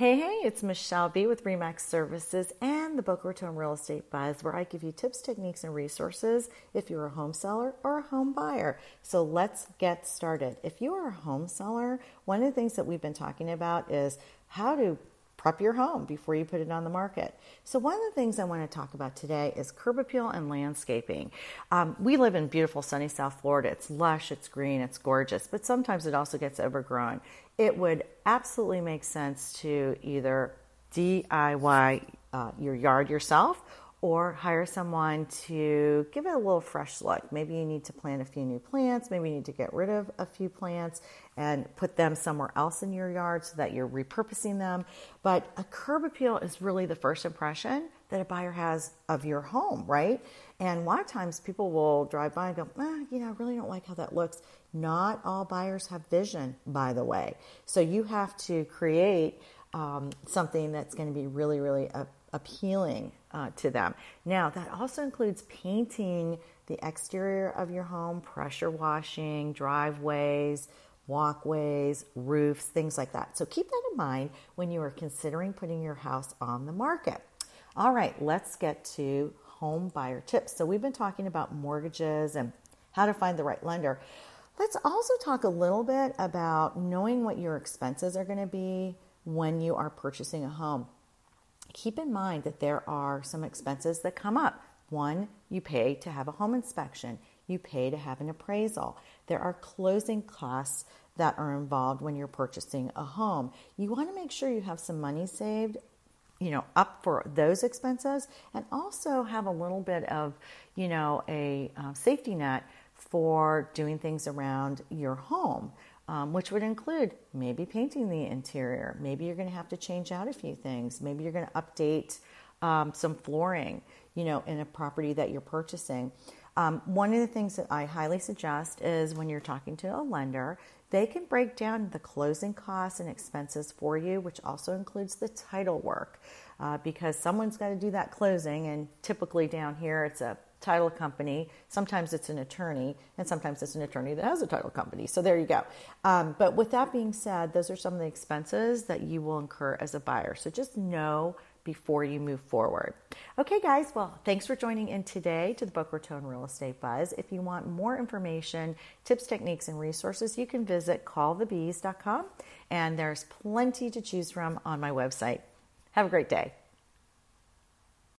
Hey, hey, it's Michele Bee with RE/MAX Services and the Boca Raton Real Estate Buzz, where I give you tips, techniques, and resources if you're a home seller or a home buyer. So let's get started. If you are a home seller, one of the things that we've been talking about is how to prep your home before you put it on the market. So, one of the things I want to talk about today is curb appeal and landscaping. Um, we live in beautiful sunny South Florida. It's lush, it's green, it's gorgeous, but sometimes it also gets overgrown. It would absolutely make sense to either DIY uh, your yard yourself or hire someone to give it a little fresh look. Maybe you need to plant a few new plants, maybe you need to get rid of a few plants and put them somewhere else in your yard so that you're repurposing them. But a curb appeal is really the first impression that a buyer has of your home, right? And a lot of times people will drive by and go, ah, you know, I really don't like how that looks. Not all buyers have vision, by the way. So you have to create um, something that's going to be really, really a- appealing uh, to them. Now, that also includes painting the exterior of your home, pressure washing, driveways, walkways, roofs, things like that. So keep that in mind when you are considering putting your house on the market. All right, let's get to home buyer tips. So we've been talking about mortgages and how to find the right lender. Let's also talk a little bit about knowing what your expenses are going to be when you are purchasing a home keep in mind that there are some expenses that come up. One, you pay to have a home inspection, you pay to have an appraisal. There are closing costs that are involved when you're purchasing a home. You want to make sure you have some money saved you know up for those expenses and also have a little bit of you know a uh, safety net for doing things around your home um, which would include maybe painting the interior. Maybe you're going to have to change out a few things. Maybe you're going to update um, some flooring, you know, in a property that you're purchasing. Um, one of the things that I highly suggest is when you're talking to a lender, they can break down the closing costs and expenses for you, which also includes the title work, uh, because someone's got to do that closing. And typically down here, it's a title company. Sometimes it's an attorney, and sometimes it's an attorney that has a title company. So there you go. Um, but with that being said, those are some of the expenses that you will incur as a buyer. So just know before you move forward. Okay, guys, well, thanks for joining in today to the Boca Raton Real Estate Buzz. If you want more information, tips, techniques, and resources, you can visit callthebees.com, and there's plenty to choose from on my website. Have a great day.